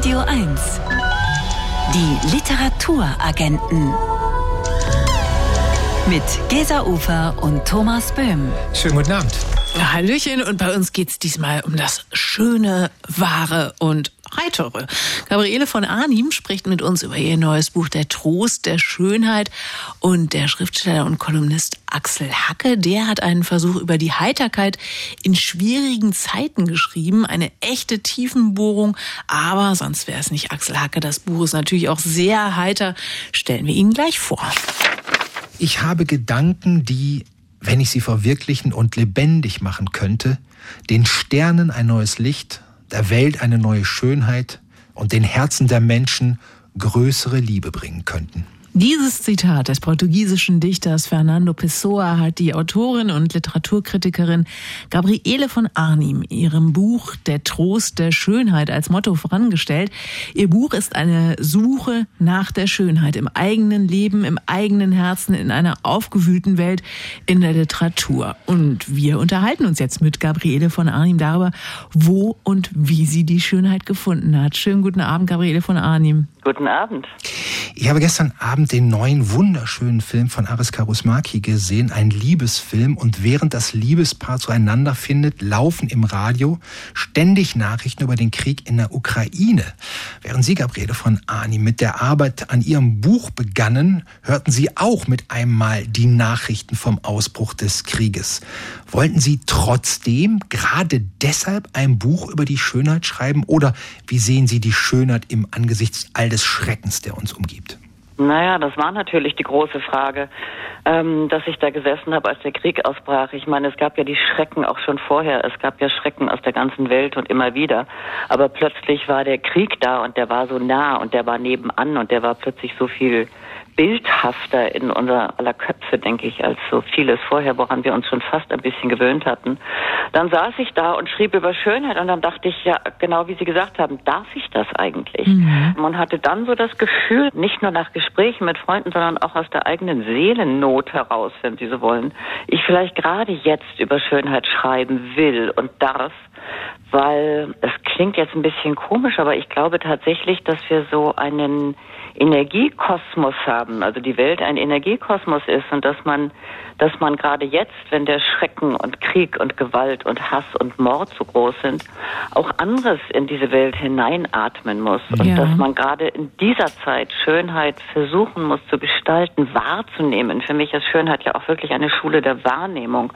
Radio 1. Die Literaturagenten. Mit Gesa Ufer und Thomas Böhm. Schönen guten Abend. Hallöchen und bei uns geht es diesmal um das Schöne, Wahre und Heitere. Gabriele von Arnim spricht mit uns über ihr neues Buch Der Trost der Schönheit und der Schriftsteller und Kolumnist Axel Hacke, der hat einen Versuch über die Heiterkeit in schwierigen Zeiten geschrieben, eine echte Tiefenbohrung, aber sonst wäre es nicht Axel Hacke. Das Buch ist natürlich auch sehr heiter, stellen wir Ihnen gleich vor. Ich habe Gedanken, die wenn ich sie verwirklichen und lebendig machen könnte, den Sternen ein neues Licht, der Welt eine neue Schönheit und den Herzen der Menschen größere Liebe bringen könnten. Dieses Zitat des portugiesischen Dichters Fernando Pessoa hat die Autorin und Literaturkritikerin Gabriele von Arnim ihrem Buch Der Trost der Schönheit als Motto vorangestellt. Ihr Buch ist eine Suche nach der Schönheit im eigenen Leben, im eigenen Herzen, in einer aufgewühlten Welt, in der Literatur. Und wir unterhalten uns jetzt mit Gabriele von Arnim darüber, wo und wie sie die Schönheit gefunden hat. Schönen guten Abend, Gabriele von Arnim. Guten Abend. Ich habe gestern Abend den neuen wunderschönen Film von Aris Karusmaki gesehen, ein Liebesfilm. Und während das Liebespaar zueinander findet, laufen im Radio ständig Nachrichten über den Krieg in der Ukraine. Während Sie, Gabriele von Ani, mit der Arbeit an Ihrem Buch begannen, hörten Sie auch mit einmal die Nachrichten vom Ausbruch des Krieges. Wollten Sie trotzdem gerade deshalb ein Buch über die Schönheit schreiben? Oder wie sehen Sie die Schönheit im Angesichts all des Schreckens, der uns umgibt? Naja, das war natürlich die große Frage, ähm, dass ich da gesessen habe, als der Krieg ausbrach. Ich meine, es gab ja die Schrecken auch schon vorher. Es gab ja Schrecken aus der ganzen Welt und immer wieder. Aber plötzlich war der Krieg da und der war so nah und der war nebenan und der war plötzlich so viel bildhafter in unser aller Köpfe, denke ich, als so vieles vorher, woran wir uns schon fast ein bisschen gewöhnt hatten. Dann saß ich da und schrieb über Schönheit und dann dachte ich, ja, genau wie Sie gesagt haben, darf ich das eigentlich? Mhm. Man hatte dann so das Gefühl, nicht nur nach Gesprächen mit Freunden, sondern auch aus der eigenen Seelennot heraus, wenn Sie so wollen, ich vielleicht gerade jetzt über Schönheit schreiben will und darf, weil es klingt jetzt ein bisschen komisch, aber ich glaube tatsächlich, dass wir so einen Energiekosmos haben, also die Welt ein Energiekosmos ist und dass man dass man gerade jetzt, wenn der Schrecken und Krieg und Gewalt und Hass und Mord so groß sind, auch anderes in diese Welt hineinatmen muss. Und ja. dass man gerade in dieser Zeit Schönheit versuchen muss zu gestalten, wahrzunehmen. Für mich ist Schönheit ja auch wirklich eine Schule der Wahrnehmung.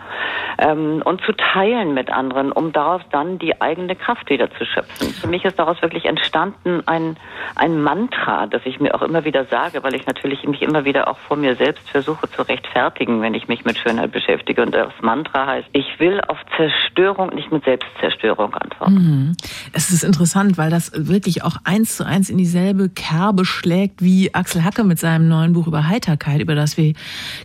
Ähm, und zu teilen mit anderen, um daraus dann die eigene Kraft wieder zu schöpfen. Für mich ist daraus wirklich entstanden ein, ein Mantra, das ich mir auch immer wieder sage, weil ich natürlich mich immer wieder auch vor mir selbst versuche zu rechtfertigen, wenn ich mich mit Schönheit beschäftige. Und das Mantra heißt, ich will auf Zerstörung nicht mit Selbstzerstörung antworten. Mhm. Es ist interessant, weil das wirklich auch eins zu eins in dieselbe Kerbe schlägt wie Axel Hacke mit seinem neuen Buch über Heiterkeit, über das wir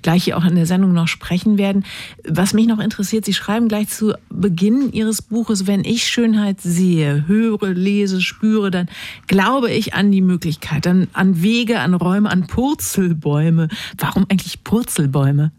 gleich hier auch in der Sendung noch sprechen werden. Was mich noch interessiert, Sie schreiben gleich zu Beginn Ihres Buches, wenn ich Schönheit sehe, höre, lese, spüre, dann glaube ich an die Möglichkeit, an, an Wege, an Räume, an Purzelbäume. Warum eigentlich Purzelbäume?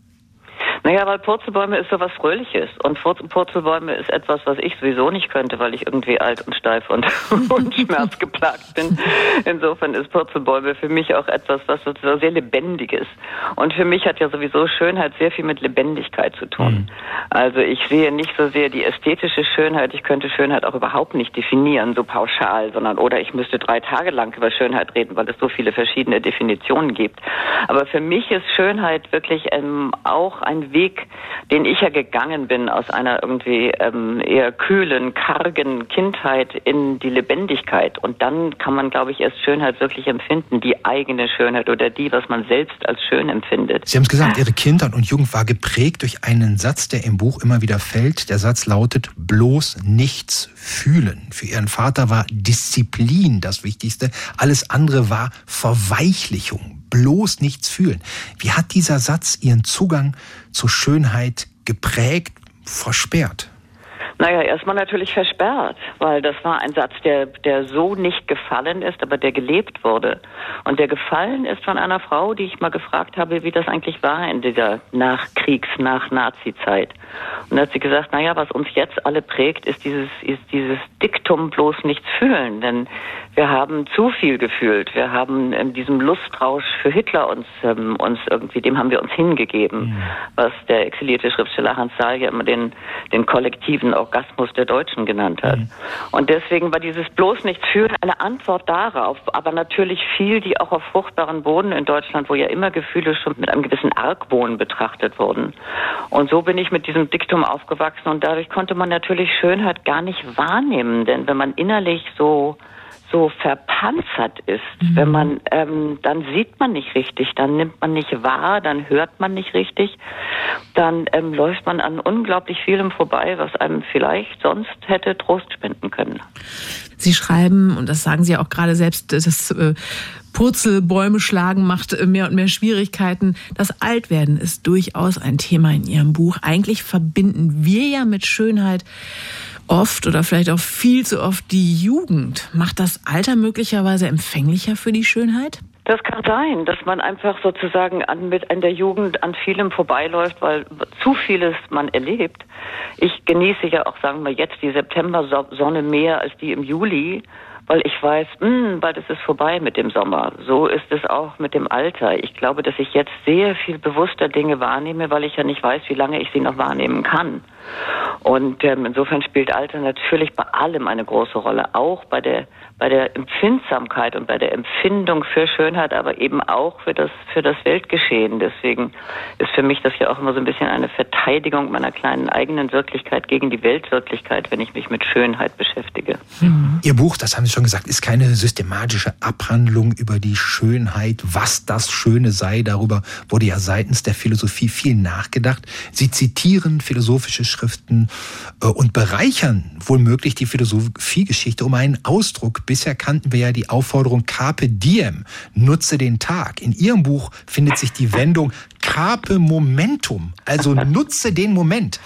Naja, weil Purzelbäume ist so was Fröhliches. Und Purzelbäume ist etwas, was ich sowieso nicht könnte, weil ich irgendwie alt und steif und, und schmerzgeplagt bin. Insofern ist Purzelbäume für mich auch etwas, was so sehr lebendig ist. Und für mich hat ja sowieso Schönheit sehr viel mit Lebendigkeit zu tun. Mhm. Also ich sehe nicht so sehr die ästhetische Schönheit. Ich könnte Schönheit auch überhaupt nicht definieren, so pauschal, sondern oder ich müsste drei Tage lang über Schönheit reden, weil es so viele verschiedene Definitionen gibt. Aber für mich ist Schönheit wirklich ähm, auch ein Weg, den ich ja gegangen bin aus einer irgendwie ähm, eher kühlen, kargen Kindheit in die Lebendigkeit. Und dann kann man, glaube ich, erst Schönheit wirklich empfinden, die eigene Schönheit oder die, was man selbst als schön empfindet. Sie haben es gesagt, Ihre Kindheit und Jugend war geprägt durch einen Satz, der im Buch immer wieder fällt. Der Satz lautet, bloß nichts fühlen. Für Ihren Vater war Disziplin das Wichtigste. Alles andere war Verweichlichung, bloß nichts fühlen. Wie hat dieser Satz Ihren Zugang zur Schönheit geprägt, versperrt? Naja, erstmal natürlich versperrt, weil das war ein Satz, der, der so nicht gefallen ist, aber der gelebt wurde. Und der gefallen ist von einer Frau, die ich mal gefragt habe, wie das eigentlich war in dieser Nachkriegs-, Nach-Nazi-Zeit. Und da hat sie gesagt, naja, was uns jetzt alle prägt, ist dieses, ist dieses Diktum bloß nichts fühlen. Denn wir haben zu viel gefühlt. Wir haben in diesem Lustrausch für Hitler uns, ähm, uns irgendwie, dem haben wir uns hingegeben, mhm. was der exilierte Schriftsteller Hans Saal ja immer den, den kollektiven Orgasmus der Deutschen genannt hat. Mhm. Und deswegen war dieses bloß nichts fühlen eine Antwort darauf, aber natürlich viel, die auch auf fruchtbaren Boden in Deutschland, wo ja immer Gefühle schon mit einem gewissen Argwohn betrachtet wurden. Und so bin ich mit diesem Diktum aufgewachsen und dadurch konnte man natürlich Schönheit gar nicht wahrnehmen, denn wenn man innerlich so so verpanzert ist, mhm. wenn man, ähm, dann sieht man nicht richtig, dann nimmt man nicht wahr, dann hört man nicht richtig, dann ähm, läuft man an unglaublich vielem vorbei, was einem vielleicht sonst hätte Trost spenden können. Sie schreiben, und das sagen Sie auch gerade selbst, das äh, Purzelbäume schlagen macht äh, mehr und mehr Schwierigkeiten. Das Altwerden ist durchaus ein Thema in Ihrem Buch. Eigentlich verbinden wir ja mit Schönheit oft oder vielleicht auch viel zu oft die Jugend. Macht das Alter möglicherweise empfänglicher für die Schönheit? Das kann sein, dass man einfach sozusagen an, mit an der Jugend an vielem vorbeiläuft, weil zu vieles man erlebt. Ich genieße ja auch, sagen wir jetzt, die September-Sonne mehr als die im Juli weil ich weiß, mh, hm, bald ist es vorbei mit dem Sommer. So ist es auch mit dem Alter. Ich glaube, dass ich jetzt sehr viel bewusster Dinge wahrnehme, weil ich ja nicht weiß, wie lange ich sie noch wahrnehmen kann. Und ähm, insofern spielt Alter natürlich bei allem eine große Rolle, auch bei der bei der Empfindsamkeit und bei der Empfindung für Schönheit, aber eben auch für das für das Weltgeschehen. Deswegen ist für mich das ja auch immer so ein bisschen eine Verteidigung meiner kleinen eigenen Wirklichkeit gegen die Weltwirklichkeit, wenn ich mich mit Schönheit beschäftige. Mhm. Ihr Buch, das haben Sie schon gesagt, ist keine systematische Abhandlung über die Schönheit, was das Schöne sei. Darüber wurde ja seitens der Philosophie viel nachgedacht. Sie zitieren philosophische Schriften äh, und bereichern wohlmöglich die Philosophiegeschichte um einen Ausdruck. Bisher kannten wir ja die Aufforderung Carpe Diem, nutze den Tag. In Ihrem Buch findet sich die Wendung Carpe Momentum, also nutze den Moment.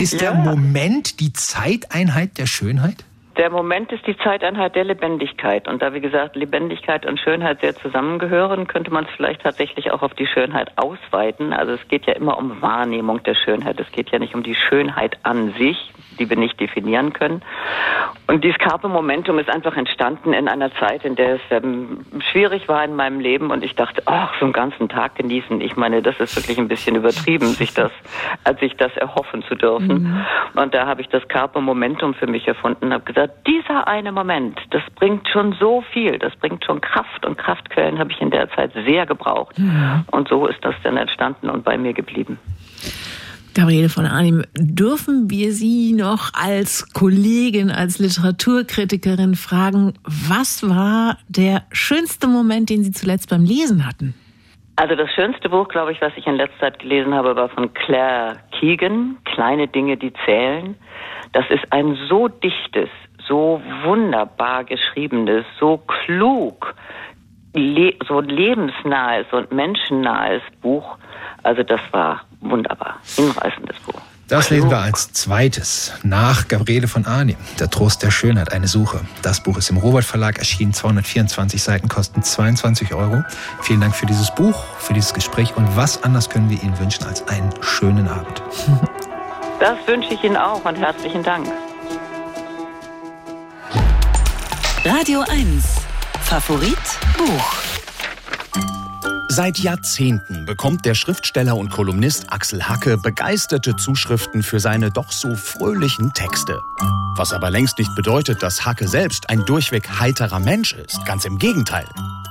Ist ja. der Moment die Zeiteinheit der Schönheit? Der Moment ist die Zeiteinheit der Lebendigkeit. Und da, wie gesagt, Lebendigkeit und Schönheit sehr zusammengehören, könnte man es vielleicht tatsächlich auch auf die Schönheit ausweiten. Also es geht ja immer um Wahrnehmung der Schönheit. Es geht ja nicht um die Schönheit an sich, die wir nicht definieren können. Und dieses Carpe Momentum ist einfach entstanden in einer Zeit, in der es ähm, schwierig war in meinem Leben und ich dachte, ach, so einen ganzen Tag genießen. Ich meine, das ist wirklich ein bisschen übertrieben, sich das, als sich das erhoffen zu dürfen. Mhm. Und da habe ich das Carpe Momentum für mich erfunden und habe gesagt, dieser eine Moment, das bringt schon so viel, das bringt schon Kraft und Kraftquellen habe ich in der Zeit sehr gebraucht. Mhm. Und so ist das dann entstanden und bei mir geblieben. Gabriele von Arnim, dürfen wir Sie noch als Kollegin, als Literaturkritikerin fragen, was war der schönste Moment, den Sie zuletzt beim Lesen hatten? Also das schönste Buch, glaube ich, was ich in letzter Zeit gelesen habe, war von Claire Keegan, Kleine Dinge, die zählen. Das ist ein so dichtes, so wunderbar geschriebenes, so klug, le so lebensnahes und menschennahes Buch. Also das war wunderbar, hinreißendes Buch. Das lesen wir als zweites nach Gabriele von Arnim, Der Trost der Schönheit, eine Suche. Das Buch ist im Robert Verlag erschienen, 224 Seiten, kosten 22 Euro. Vielen Dank für dieses Buch, für dieses Gespräch und was anders können wir Ihnen wünschen als einen schönen Abend. Das wünsche ich Ihnen auch und herzlichen Dank. Radio 1, Favorit Buch. Seit Jahrzehnten bekommt der Schriftsteller und Kolumnist Axel Hacke begeisterte Zuschriften für seine doch so fröhlichen Texte. Was aber längst nicht bedeutet, dass Hacke selbst ein durchweg heiterer Mensch ist. Ganz im Gegenteil.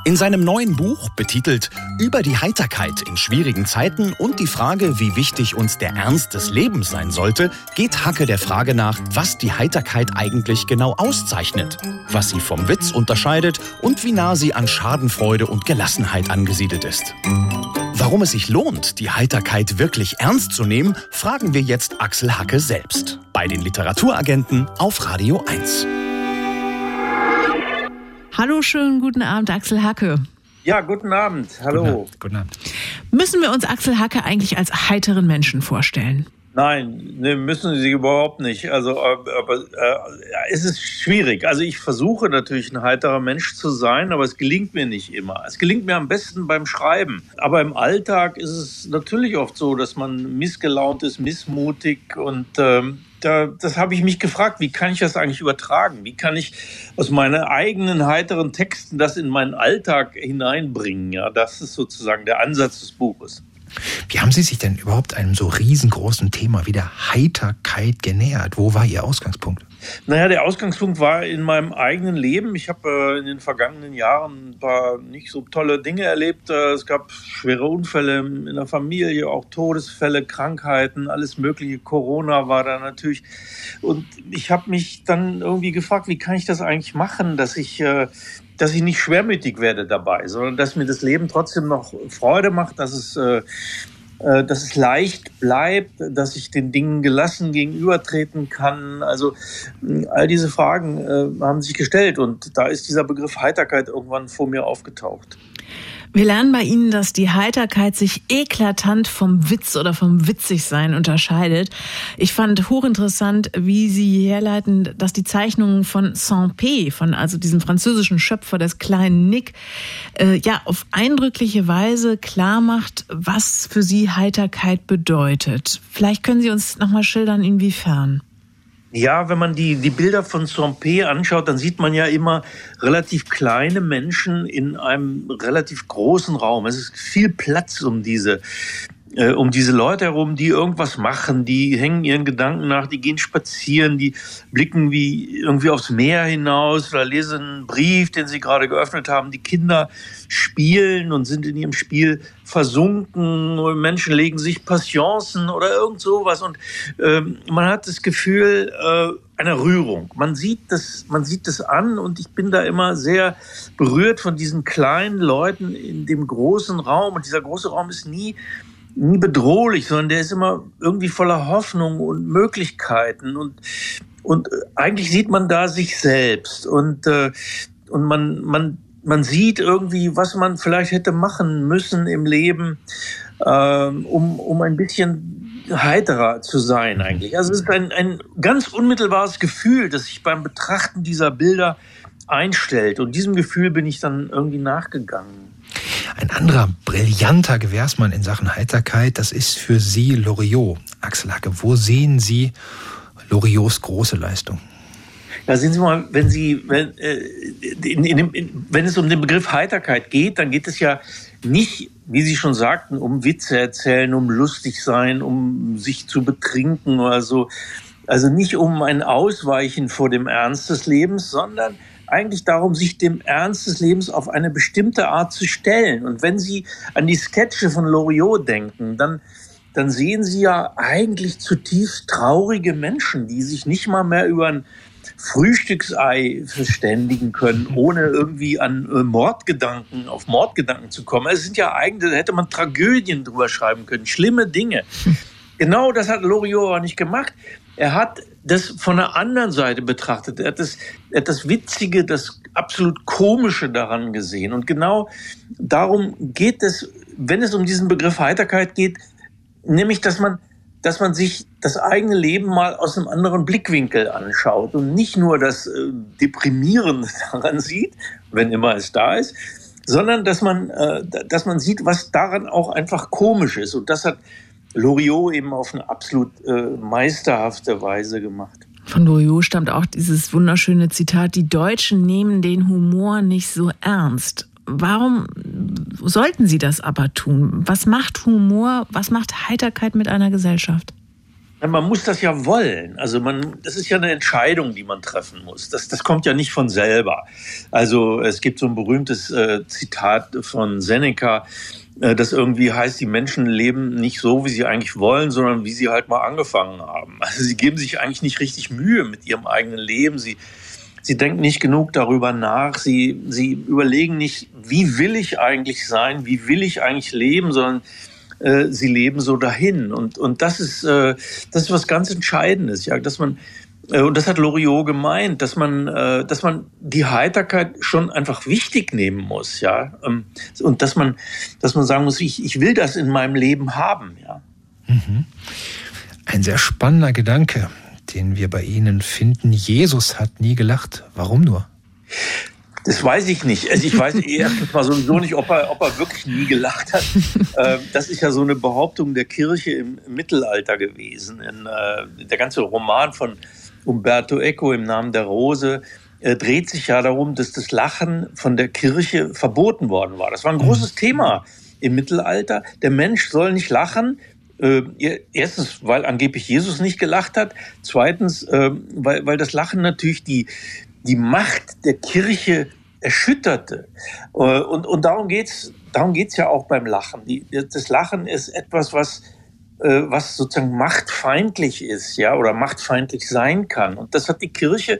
In seinem neuen Buch, betitelt Über die Heiterkeit in schwierigen Zeiten und die Frage, wie wichtig uns der Ernst des Lebens sein sollte, geht Hacke der Frage nach, was die Heiterkeit eigentlich genau auszeichnet, was sie vom Witz unterscheidet und wie nah sie an Schadenfreude und Gelassenheit angesiedelt ist. Warum es sich lohnt, die Heiterkeit wirklich ernst zu nehmen, fragen wir jetzt Axel Hacke selbst bei den Literaturagenten auf Radio 1. Hallo, schönen guten Abend, Axel Hacke. Ja, guten Abend. Hallo. Guten Abend. Guten Abend. Müssen wir uns Axel Hacke eigentlich als heiteren Menschen vorstellen? Nein, ne, müssen sie überhaupt nicht. Also, aber äh, es ist schwierig. Also ich versuche natürlich ein heiterer Mensch zu sein, aber es gelingt mir nicht immer. Es gelingt mir am besten beim Schreiben. Aber im Alltag ist es natürlich oft so, dass man missgelaunt ist, missmutig und ähm, da, das habe ich mich gefragt, wie kann ich das eigentlich übertragen? Wie kann ich aus meinen eigenen heiteren Texten das in meinen Alltag hineinbringen? Ja, das ist sozusagen der Ansatz des Buches. Wie haben Sie sich denn überhaupt einem so riesengroßen Thema wie der Heiterkeit genähert? Wo war Ihr Ausgangspunkt? Naja, der Ausgangspunkt war in meinem eigenen Leben. Ich habe äh, in den vergangenen Jahren ein paar nicht so tolle Dinge erlebt. Äh, es gab schwere Unfälle in der Familie, auch Todesfälle, Krankheiten, alles Mögliche. Corona war da natürlich. Und ich habe mich dann irgendwie gefragt, wie kann ich das eigentlich machen, dass ich äh, dass ich nicht schwermütig werde dabei, sondern dass mir das Leben trotzdem noch Freude macht, dass es, äh, dass es leicht bleibt, dass ich den Dingen gelassen gegenübertreten kann. Also all diese Fragen äh, haben sich gestellt und da ist dieser Begriff Heiterkeit irgendwann vor mir aufgetaucht. Wir lernen bei Ihnen, dass die Heiterkeit sich eklatant vom Witz oder vom Witzigsein unterscheidet. Ich fand hochinteressant, wie Sie herleiten, dass die Zeichnungen von Saint-Pé, von also diesem französischen Schöpfer des kleinen Nick, äh, ja auf eindrückliche Weise klar macht, was für Sie Heiterkeit bedeutet. Vielleicht können Sie uns nochmal schildern, inwiefern. Ja, wenn man die, die Bilder von Saint-Pé anschaut, dann sieht man ja immer relativ kleine Menschen in einem relativ großen Raum. Es ist viel Platz um diese, äh, um diese Leute herum, die irgendwas machen, die hängen ihren Gedanken nach, die gehen spazieren, die blicken wie irgendwie aufs Meer hinaus oder lesen einen Brief, den sie gerade geöffnet haben. Die Kinder spielen und sind in ihrem Spiel versunken. Menschen legen sich Passioncen oder irgend sowas und ähm, man hat das Gefühl äh, einer Rührung. Man sieht das, man sieht das an und ich bin da immer sehr berührt von diesen kleinen Leuten in dem großen Raum und dieser große Raum ist nie nie bedrohlich, sondern der ist immer irgendwie voller Hoffnung und Möglichkeiten und und eigentlich sieht man da sich selbst und äh, und man man man sieht irgendwie, was man vielleicht hätte machen müssen im Leben, ähm, um um ein bisschen heiterer zu sein eigentlich. Also es ist ein, ein ganz unmittelbares Gefühl, das sich beim Betrachten dieser Bilder einstellt. Und diesem Gefühl bin ich dann irgendwie nachgegangen. Ein anderer brillanter Gewährsmann in Sachen Heiterkeit, das ist für Sie Loriot. Axel Hacke, wo sehen Sie Loriots große Leistung? Ja, sehen Sie mal, wenn Sie, wenn, äh, in, in in, wenn es um den Begriff Heiterkeit geht, dann geht es ja nicht, wie Sie schon sagten, um Witze erzählen, um lustig sein, um sich zu betrinken oder so. Also nicht um ein Ausweichen vor dem Ernst des Lebens, sondern eigentlich darum, sich dem Ernst des Lebens auf eine bestimmte Art zu stellen. Und wenn Sie an die Sketche von Loriot denken, dann, dann sehen Sie ja eigentlich zutiefst traurige Menschen, die sich nicht mal mehr über ein Frühstücksei verständigen können, ohne irgendwie an äh, Mordgedanken, auf Mordgedanken zu kommen. Es sind ja eigentlich, da hätte man Tragödien drüber schreiben können, schlimme Dinge. Genau das hat Loriot aber nicht gemacht. Er hat das von der anderen Seite betrachtet. Er hat das, er hat das Witzige, das absolut Komische daran gesehen. Und genau darum geht es, wenn es um diesen Begriff Heiterkeit geht, nämlich, dass man, dass man sich das eigene Leben mal aus einem anderen Blickwinkel anschaut und nicht nur das äh, Deprimierende daran sieht, wenn immer es da ist, sondern dass man, äh, dass man sieht, was daran auch einfach komisch ist. Und das hat Loriot eben auf eine absolut äh, meisterhafte Weise gemacht. Von Loriot stammt auch dieses wunderschöne Zitat, die Deutschen nehmen den Humor nicht so ernst. Warum sollten sie das aber tun? Was macht Humor, was macht Heiterkeit mit einer Gesellschaft? man muss das ja wollen. Also man, das ist ja eine Entscheidung, die man treffen muss. Das, das kommt ja nicht von selber. Also es gibt so ein berühmtes äh, Zitat von Seneca, äh, das irgendwie heißt, die Menschen leben nicht so, wie sie eigentlich wollen, sondern wie sie halt mal angefangen haben. Also sie geben sich eigentlich nicht richtig Mühe mit ihrem eigenen Leben. Sie, sie denken nicht genug darüber nach. Sie, sie überlegen nicht, wie will ich eigentlich sein? Wie will ich eigentlich leben? Sondern äh, sie leben so dahin. Und, und das ist, äh, das ist was ganz Entscheidendes, ja, dass man, äh, und das hat Loriot gemeint, dass man, äh, dass man die Heiterkeit schon einfach wichtig nehmen muss, ja, ähm, und dass man, dass man sagen muss, ich, ich will das in meinem Leben haben, ja. Mhm. Ein sehr spannender Gedanke, den wir bei Ihnen finden. Jesus hat nie gelacht. Warum nur? Das weiß ich nicht. Also ich weiß erstens mal sowieso nicht, ob er, ob er wirklich nie gelacht hat. Ähm, das ist ja so eine Behauptung der Kirche im Mittelalter gewesen. Äh, der ganze Roman von Umberto Eco im Namen der Rose äh, dreht sich ja darum, dass das Lachen von der Kirche verboten worden war. Das war ein großes mhm. Thema im Mittelalter. Der Mensch soll nicht lachen. Äh, erstens, weil angeblich Jesus nicht gelacht hat. Zweitens, äh, weil, weil das Lachen natürlich die, die Macht der Kirche erschütterte. Äh, und, und darum geht's darum geht's ja auch beim Lachen. Die, das Lachen ist etwas, was äh, was sozusagen machtfeindlich ist, ja, oder machtfeindlich sein kann. Und das hat die Kirche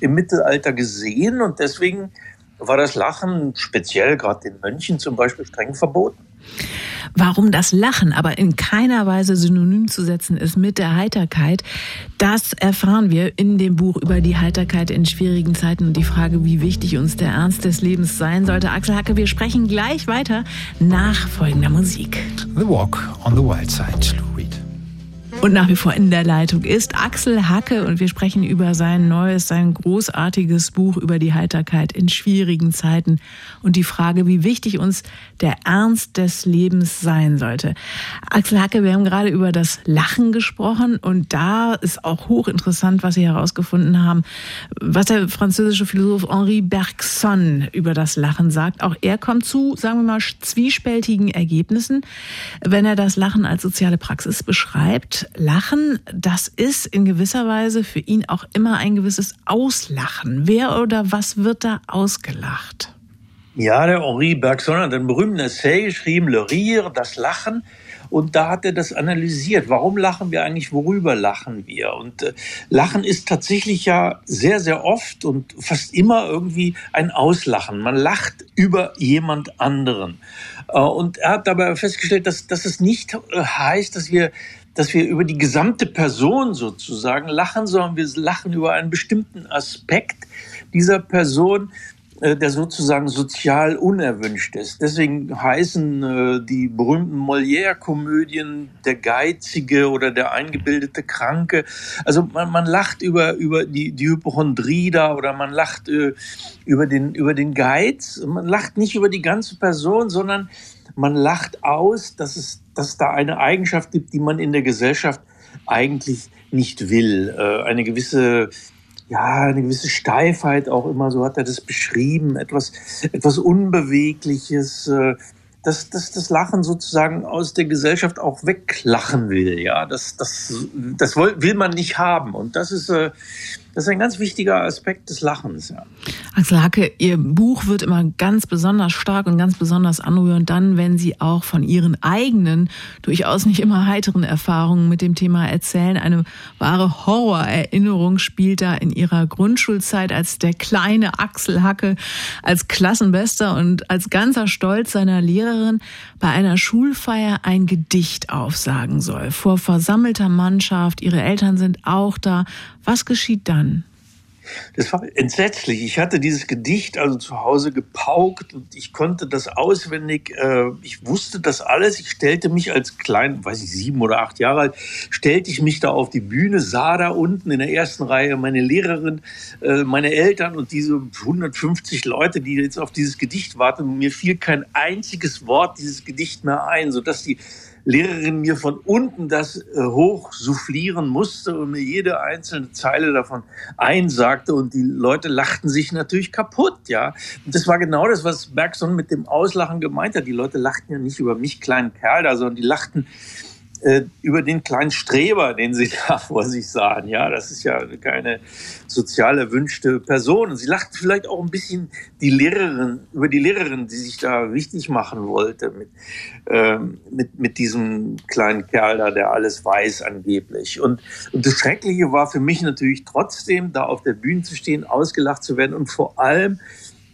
im Mittelalter gesehen und deswegen war das Lachen speziell gerade den Mönchen zum Beispiel streng verboten. Warum das Lachen aber in keiner Weise synonym zu setzen ist mit der Heiterkeit, das erfahren wir in dem Buch über die Heiterkeit in schwierigen Zeiten und die Frage, wie wichtig uns der Ernst des Lebens sein sollte. Axel Hacke, wir sprechen gleich weiter nach folgender Musik. The Walk on the Wild Side. Und nach wie vor in der Leitung ist Axel Hacke und wir sprechen über sein neues, sein großartiges Buch über die Heiterkeit in schwierigen Zeiten und die Frage, wie wichtig uns der Ernst des Lebens sein sollte. Axel Hacke, wir haben gerade über das Lachen gesprochen und da ist auch hochinteressant, was Sie herausgefunden haben, was der französische Philosoph Henri Bergson über das Lachen sagt. Auch er kommt zu, sagen wir mal, zwiespältigen Ergebnissen, wenn er das Lachen als soziale Praxis beschreibt. Lachen, das ist in gewisser Weise für ihn auch immer ein gewisses Auslachen. Wer oder was wird da ausgelacht? Ja, der Henri Bergson hat einen berühmten Essay geschrieben, Le Rire, das Lachen. Und da hat er das analysiert. Warum lachen wir eigentlich? Worüber lachen wir? Und äh, Lachen ist tatsächlich ja sehr, sehr oft und fast immer irgendwie ein Auslachen. Man lacht über jemand anderen. Äh, und er hat dabei festgestellt, dass, dass es nicht äh, heißt, dass wir dass wir über die gesamte Person sozusagen lachen, sondern wir lachen über einen bestimmten Aspekt dieser Person, äh, der sozusagen sozial unerwünscht ist. Deswegen heißen äh, die berühmten Molière-Komödien der Geizige oder der eingebildete Kranke. Also man, man lacht über, über die, die Hypochondrie da oder man lacht äh, über, den, über den Geiz. Man lacht nicht über die ganze Person, sondern man lacht aus, dass es, dass da eine Eigenschaft gibt, die man in der Gesellschaft eigentlich nicht will. Äh, eine gewisse, ja, eine gewisse Steifheit auch immer, so hat er das beschrieben, etwas, etwas Unbewegliches, äh, dass, dass das Lachen sozusagen aus der Gesellschaft auch weglachen will. Ja, das, das, das will man nicht haben. Und das ist, äh, das ist ein ganz wichtiger Aspekt des Lachens. Ja. Axel Hacke, Ihr Buch wird immer ganz besonders stark und ganz besonders anrührend dann, wenn Sie auch von Ihren eigenen, durchaus nicht immer heiteren Erfahrungen mit dem Thema erzählen. Eine wahre Horrorerinnerung spielt da in Ihrer Grundschulzeit als der kleine Axel Hacke, als Klassenbester und als ganzer Stolz seiner Lehrerin bei einer Schulfeier ein Gedicht aufsagen soll. Vor versammelter Mannschaft, Ihre Eltern sind auch da. Was geschieht dann? Das war entsetzlich. Ich hatte dieses Gedicht also zu Hause gepaukt und ich konnte das auswendig. Äh, ich wusste das alles. Ich stellte mich als klein, weiß ich, sieben oder acht Jahre alt, stellte ich mich da auf die Bühne, sah da unten in der ersten Reihe meine Lehrerin, äh, meine Eltern und diese 150 Leute, die jetzt auf dieses Gedicht warten. Mir fiel kein einziges Wort dieses Gedicht mehr ein, sodass die Lehrerin mir von unten das äh, hoch soufflieren musste und mir jede einzelne Zeile davon einsagte und die Leute lachten sich natürlich kaputt, ja. Und das war genau das, was Bergson mit dem Auslachen gemeint hat. Die Leute lachten ja nicht über mich, kleinen Kerl da, sondern die lachten über den kleinen Streber, den sie da vor sich sahen. Ja, das ist ja keine sozial erwünschte Person. Und sie lachten vielleicht auch ein bisschen die Lehrerin, über die Lehrerin, die sich da wichtig machen wollte mit, ähm, mit, mit diesem kleinen Kerl da, der alles weiß angeblich. Und, und das Schreckliche war für mich natürlich trotzdem, da auf der Bühne zu stehen, ausgelacht zu werden und vor allem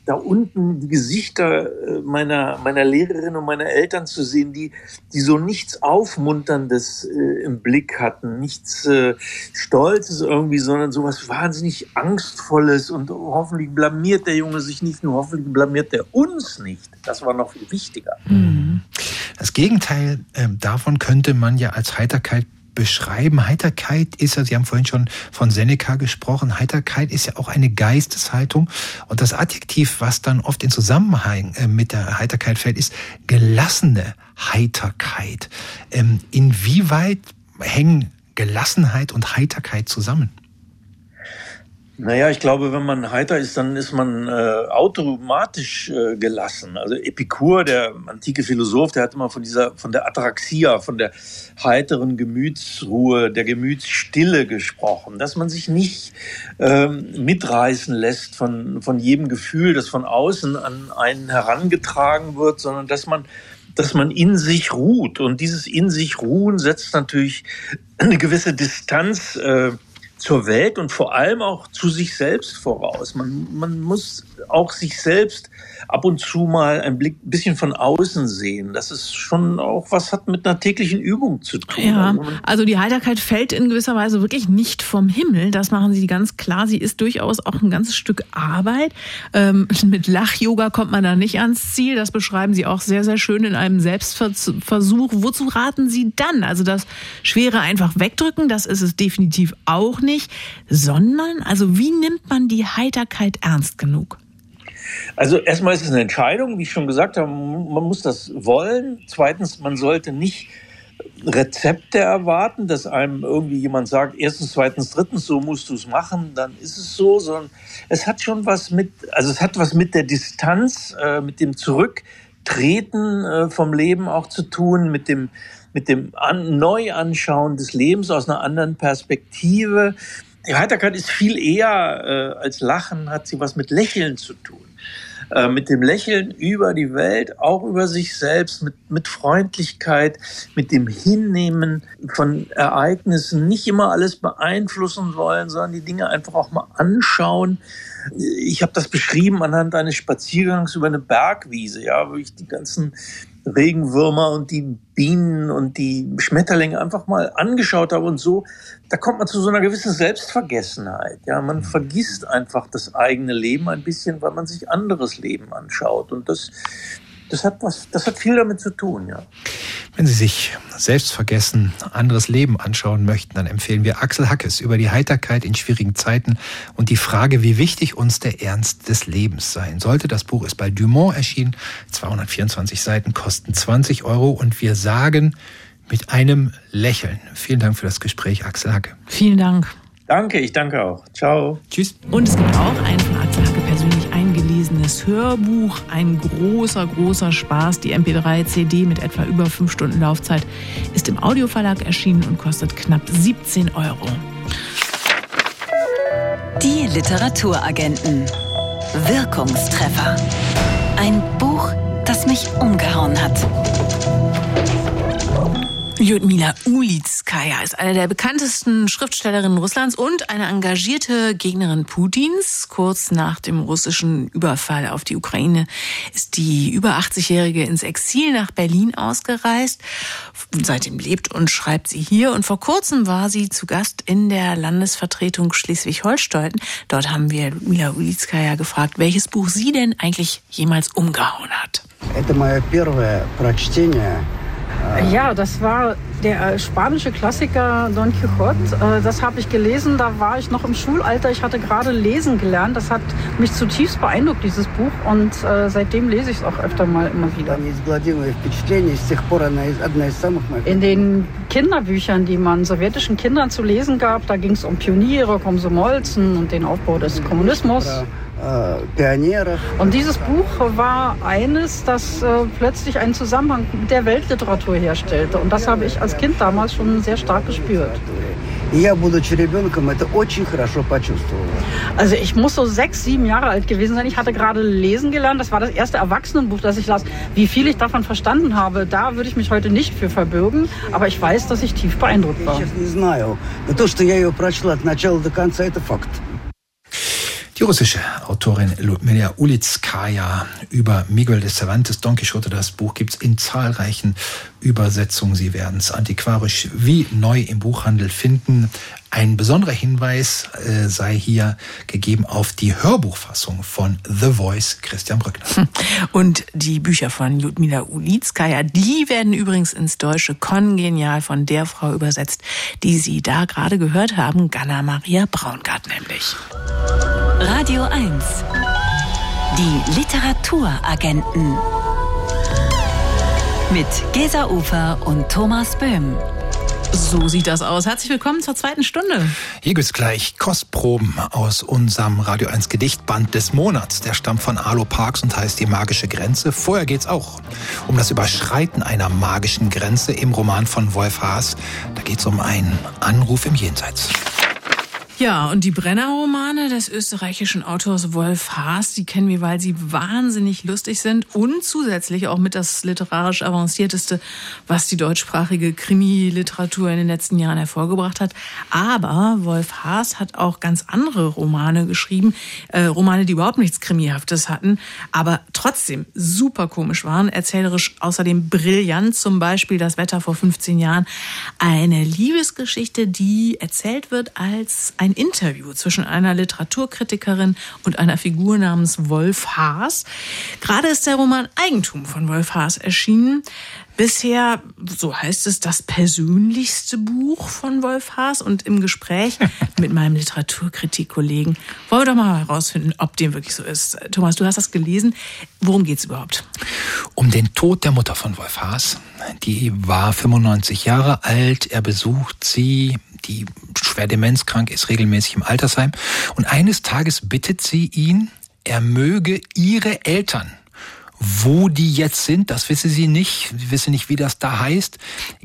da unten die Gesichter äh, meiner, meiner Lehrerin und meiner Eltern zu sehen, die, die so nichts Aufmunterndes äh, im Blick hatten, nichts äh, Stolzes irgendwie, sondern sowas wahnsinnig Angstvolles und hoffentlich blamiert der Junge sich nicht, nur hoffentlich blamiert der uns nicht. Das war noch viel wichtiger. Mhm. Das Gegenteil äh, davon könnte man ja als Heiterkeit beschreiben? Heiterkeit ist ja, Sie haben vorhin schon von Seneca gesprochen, Heiterkeit ist ja auch eine Geisteshaltung. Und das Adjektiv, was dann oft in Zusammenhang äh, mit der Heiterkeit fällt, ist gelassene Heiterkeit. Ähm, inwieweit hängen Gelassenheit und Heiterkeit zusammen? Naja, ich glaube, wenn man heiter ist, dann ist man äh, automatisch äh, gelassen. Also Epikur, der antike Philosoph, der hat immer von dieser, von der Atraxia, von der heiteren Gemütsruhe, der Gemütsstille gesprochen, dass man sich nicht ähm, mitreißen lässt von, von jedem Gefühl, das von außen an einen herangetragen wird, sondern dass man dass man in sich ruht. Und dieses in sich ruhen setzt natürlich eine gewisse Distanz äh, zur Welt und vor allem auch zu sich selbst voraus. Man, man muss auch sich selbst ab und zu mal ein Blick, bisschen von außen sehen. Das ist schon auch was hat mit einer täglichen Übung zu tun. Ja, also, also die Heiterkeit fällt in gewisser Weise wirklich nicht vom Himmel. Das machen Sie ganz klar. Sie ist durchaus auch ein ganzes Stück Arbeit. Ähm, mit Lach-Yoga kommt man da nicht ans Ziel. Das beschreiben Sie auch sehr, sehr schön in einem Selbstversuch. Wozu raten Sie dann? Also das Schwere einfach wegdrücken, das ist es definitiv auch nicht, sondern also wie nimmt man die Heiterkeit ernst genug? Also erstmal ist es eine Entscheidung, wie ich schon gesagt habe, man muss das wollen. Zweitens, man sollte nicht Rezepte erwarten, dass einem irgendwie jemand sagt, erstens, zweitens, drittens, so musst du es machen, dann ist es so, sondern es hat schon was mit, also es hat was mit der Distanz, äh, mit dem Zurücktreten äh, vom Leben auch zu tun, mit dem, mit dem An Neuanschauen des Lebens aus einer anderen Perspektive. Die Heiterkeit ist viel eher äh, als Lachen, hat sie was mit Lächeln zu tun. Äh, mit dem Lächeln über die Welt, auch über sich selbst, mit, mit Freundlichkeit, mit dem Hinnehmen von Ereignissen, nicht immer alles beeinflussen wollen, sondern die Dinge einfach auch mal anschauen. Ich habe das beschrieben anhand eines Spaziergangs über eine Bergwiese, ja, wo ich die ganzen Regenwürmer und die Bienen und die Schmetterlinge einfach mal angeschaut habe und so, da kommt man zu so einer gewissen Selbstvergessenheit. Ja, man mhm. vergisst einfach das eigene Leben ein bisschen, weil man sich anderes Leben anschaut und das das hat was, das hat viel damit zu tun, ja. Wenn Sie sich selbstvergessen anderes Leben anschauen möchten, dann empfehlen wir Axel Hackes über die Heiterkeit in schwierigen Zeiten und die Frage, wie wichtig uns der Ernst des Lebens sein sollte. Das Buch ist bei Dumont erschienen, 224 Seiten, kosten 20 Euro und wir sagen mit einem Lächeln. Vielen Dank für das Gespräch, Axel Hacke. Vielen Dank. Danke, ich danke auch. Ciao. Tschüss. Und es gibt auch ein von Axel Hacke eingelesenes Hörbuch. Ein großer, großer Spaß. Die MP3-CD mit etwa über fünf Stunden Laufzeit ist im Audioverlag erschienen und kostet knapp 17 Euro. Die Literaturagenten. Wirkungstreffer. Ein Buch, das mich umgehauen hat. Lyudmila Ulitskaya ist eine der bekanntesten Schriftstellerinnen Russlands und eine engagierte Gegnerin Putins. Kurz nach dem russischen Überfall auf die Ukraine ist die über 80-Jährige ins Exil nach Berlin ausgereist. Seitdem lebt und schreibt sie hier und vor kurzem war sie zu Gast in der Landesvertretung Schleswig-Holstein. Dort haben wir Lyudmila Ulitskaya gefragt, welches Buch sie denn eigentlich jemals umgehauen hat. Это мое первое прочтение ja, das war der äh, spanische Klassiker Don Quixote. Äh, das habe ich gelesen, da war ich noch im Schulalter. Ich hatte gerade lesen gelernt. Das hat mich zutiefst beeindruckt, dieses Buch. Und äh, seitdem lese ich es auch öfter mal immer wieder. In den Kinderbüchern, die man sowjetischen Kindern zu lesen gab, da ging es um Pioniere, Komsomolzen und den Aufbau des Kommunismus. Und dieses Buch war eines, das äh, plötzlich einen Zusammenhang mit der Weltliteratur herstellte. Und das habe ich als Kind damals schon sehr stark gespürt. Also ich muss so sechs, sieben Jahre alt gewesen sein. Ich hatte gerade lesen gelernt. Das war das erste Erwachsenenbuch, das ich las. Wie viel ich davon verstanden habe, da würde ich mich heute nicht für verbürgen. Aber ich weiß, dass ich tief beeindruckt war. Die russische Autorin Ludmila Ulitskaya über Miguel de Cervantes Don Quixote. Das Buch gibt es in zahlreichen Übersetzungen. Sie werden es antiquarisch wie neu im Buchhandel finden. Ein besonderer Hinweis äh, sei hier gegeben auf die Hörbuchfassung von The Voice Christian Brückner. Hm. Und die Bücher von Ludmila Ulitskaya, die werden übrigens ins Deutsche kongenial von der Frau übersetzt, die Sie da gerade gehört haben, Ganna Maria Braungart nämlich. Radio 1. Die Literaturagenten. Mit Gesa Ufer und Thomas Böhm. So sieht das aus. Herzlich willkommen zur zweiten Stunde. Hier gibt's gleich Kostproben aus unserem Radio 1 Gedichtband des Monats. Der stammt von Arlo Parks und heißt Die magische Grenze. Vorher geht's auch um das Überschreiten einer magischen Grenze im Roman von Wolf Haas. Da geht's um einen Anruf im Jenseits. Ja, und die Brenner-Romane des österreichischen Autors Wolf Haas, die kennen wir, weil sie wahnsinnig lustig sind und zusätzlich auch mit das literarisch avancierteste, was die deutschsprachige Krimi-Literatur in den letzten Jahren hervorgebracht hat. Aber Wolf Haas hat auch ganz andere Romane geschrieben, äh, Romane, die überhaupt nichts Krimihaftes hatten, aber trotzdem super komisch waren, erzählerisch außerdem brillant, zum Beispiel Das Wetter vor 15 Jahren, eine Liebesgeschichte, die erzählt wird als ein Interview zwischen einer Literaturkritikerin und einer Figur namens Wolf Haas. Gerade ist der Roman Eigentum von Wolf Haas erschienen. Bisher, so heißt es, das persönlichste Buch von Wolf Haas. Und im Gespräch mit meinem Literaturkritikkollegen wollen wir doch mal herausfinden, ob dem wirklich so ist. Thomas, du hast das gelesen. Worum geht es überhaupt? Um den Tod der Mutter von Wolf Haas. Die war 95 Jahre alt. Er besucht sie die schwer demenzkrank ist, regelmäßig im Altersheim. Und eines Tages bittet sie ihn, er möge ihre Eltern wo die jetzt sind, das wisse sie nicht. Sie wisse nicht, wie das da heißt.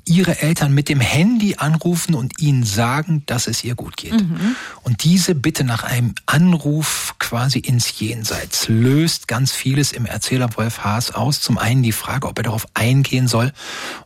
Ihre Eltern mit dem Handy anrufen und ihnen sagen, dass es ihr gut geht. Mhm. Und diese Bitte nach einem Anruf quasi ins Jenseits löst ganz vieles im Erzähler Wolf Haas aus. Zum einen die Frage, ob er darauf eingehen soll,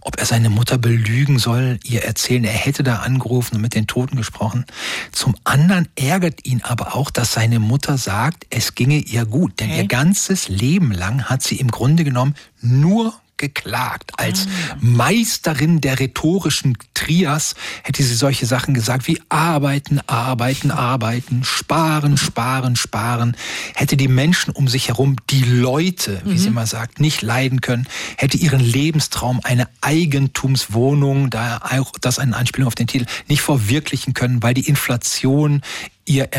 ob er seine Mutter belügen soll, ihr erzählen, er hätte da angerufen und mit den Toten gesprochen. Zum anderen ärgert ihn aber auch, dass seine Mutter sagt, es ginge ihr gut. Denn okay. ihr ganzes Leben lang hat sie im Grunde genommen nur geklagt. Als ah. Meisterin der rhetorischen Trias hätte sie solche Sachen gesagt wie arbeiten, arbeiten, arbeiten, sparen, sparen, sparen. Hätte die Menschen um sich herum, die Leute, wie mhm. sie immer sagt, nicht leiden können, hätte ihren Lebenstraum, eine Eigentumswohnung, da auch das eine Anspielung auf den Titel, nicht verwirklichen können, weil die Inflation ihr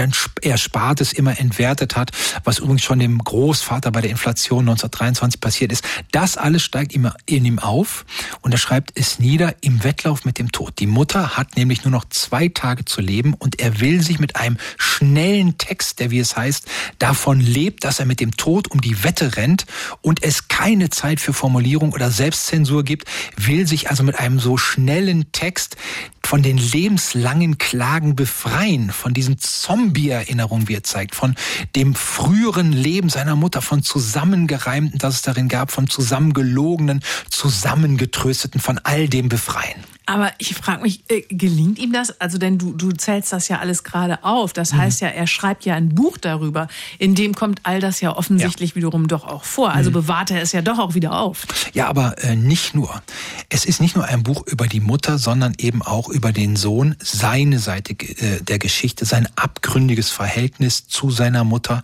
Erspartes immer entwertet hat, was übrigens schon dem Großvater bei der Inflation 1923 passiert ist. Das alles steigt immer in ihm auf und er schreibt es nieder im Wettlauf mit dem Tod. Die Mutter hat nämlich nur noch zwei Tage zu leben und er will sich mit einem schnellen Text, der wie es heißt, davon lebt, dass er mit dem Tod um die Wette rennt und es keine Zeit für Formulierung oder Selbstzensur gibt, will sich also mit einem so schnellen Text von den lebenslangen Klagen befreien, von diesen Zombie-Erinnerungen, wie er zeigt, von dem früheren Leben seiner Mutter, von zusammengereimten, das es darin gab, von zusammengelogenen, zusammengetrösteten, von all dem befreien. Aber ich frage mich, äh, gelingt ihm das? Also, denn du, du zählst das ja alles gerade auf. Das mhm. heißt ja, er schreibt ja ein Buch darüber. In dem kommt all das ja offensichtlich ja. wiederum doch auch vor. Also mhm. bewahrt er es ja doch auch wieder auf. Ja, aber äh, nicht nur. Es ist nicht nur ein Buch über die Mutter, sondern eben auch über den Sohn, seine Seite äh, der Geschichte, sein abgründiges Verhältnis zu seiner Mutter,